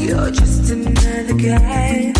You're just another guy.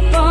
Keep on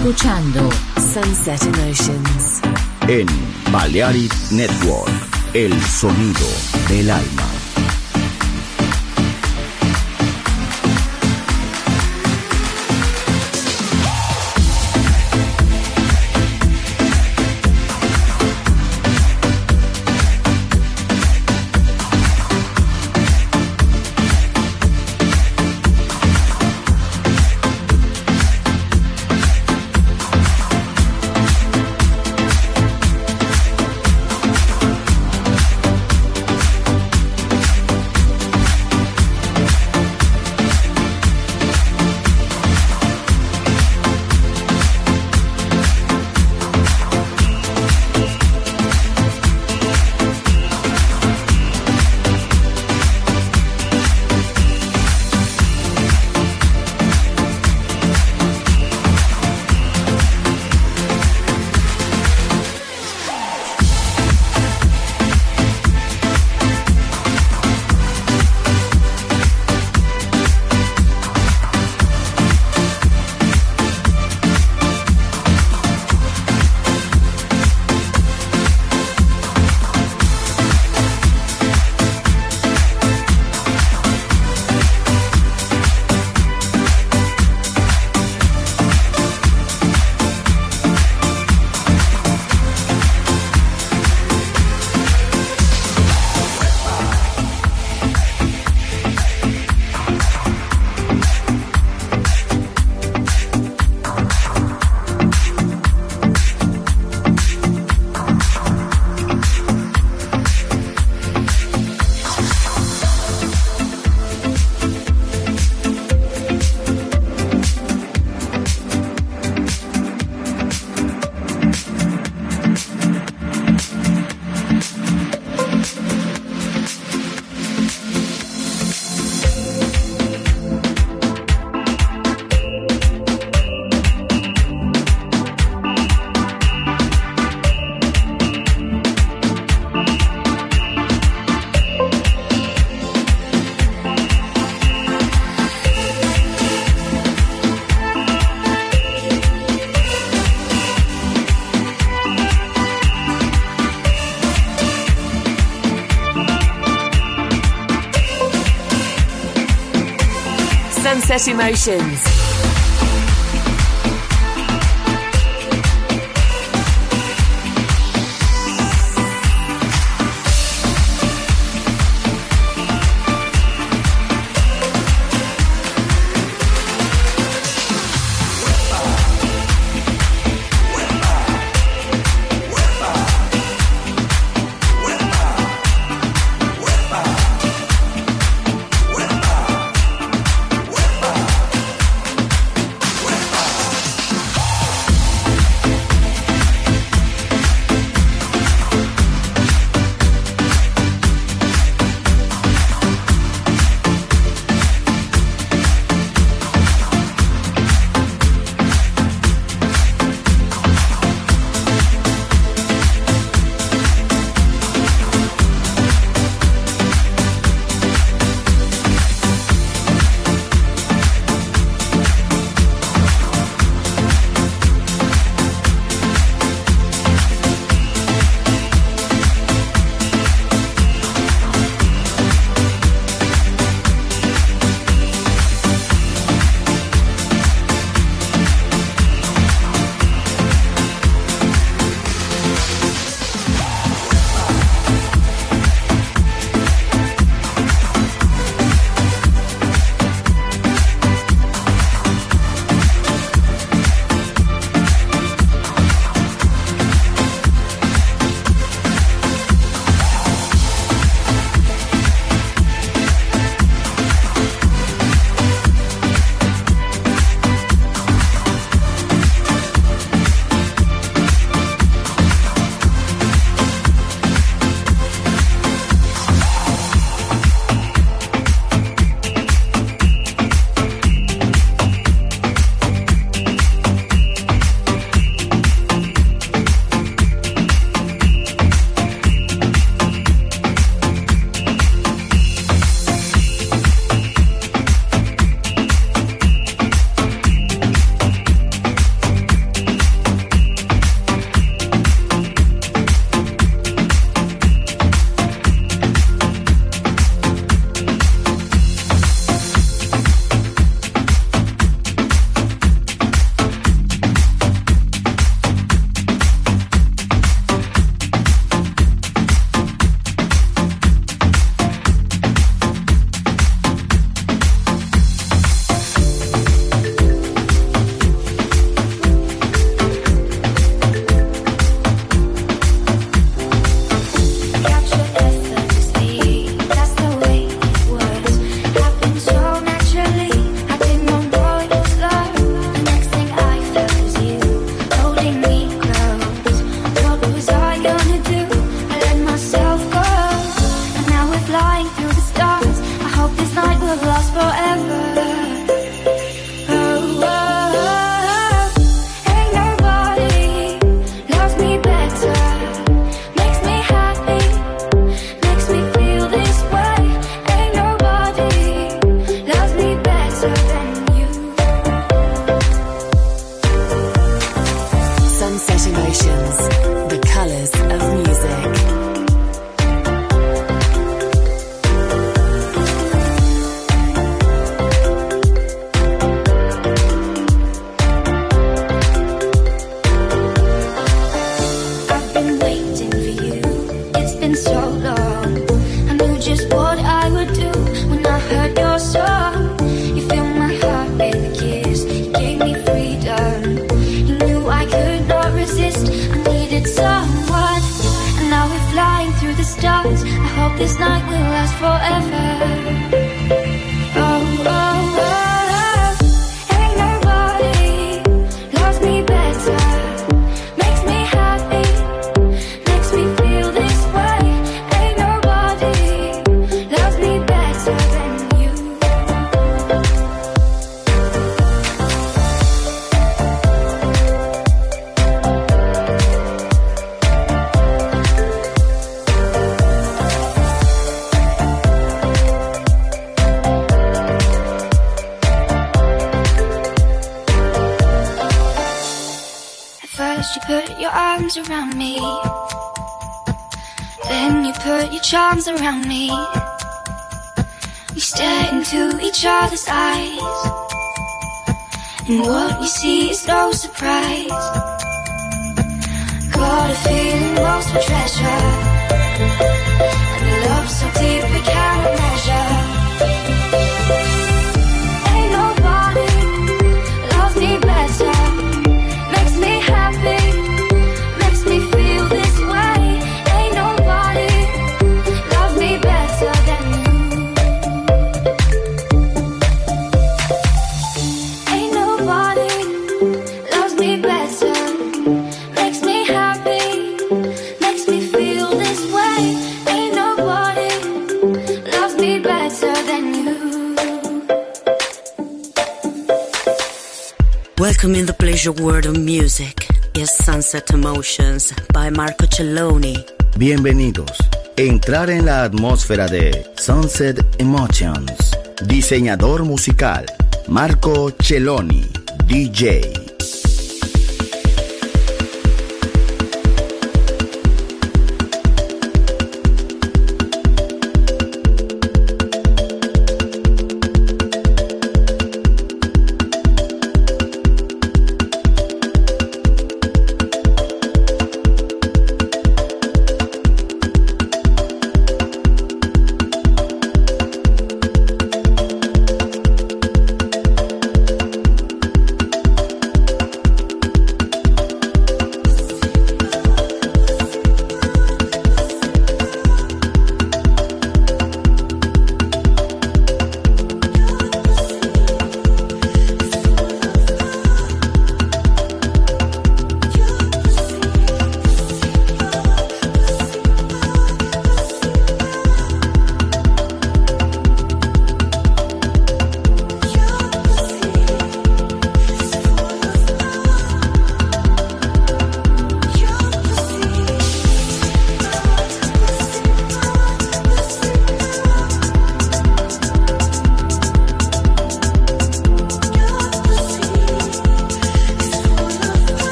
escuchando Sunset Emotions. En Balearic Network, el sonido del alma. Sunset Emotions. The feeling most for treasure. Your World of Music is Sunset Emotions by Marco Celloni. Bienvenidos. Entrar en la atmósfera de Sunset Emotions. Diseñador musical Marco Celloni, DJ.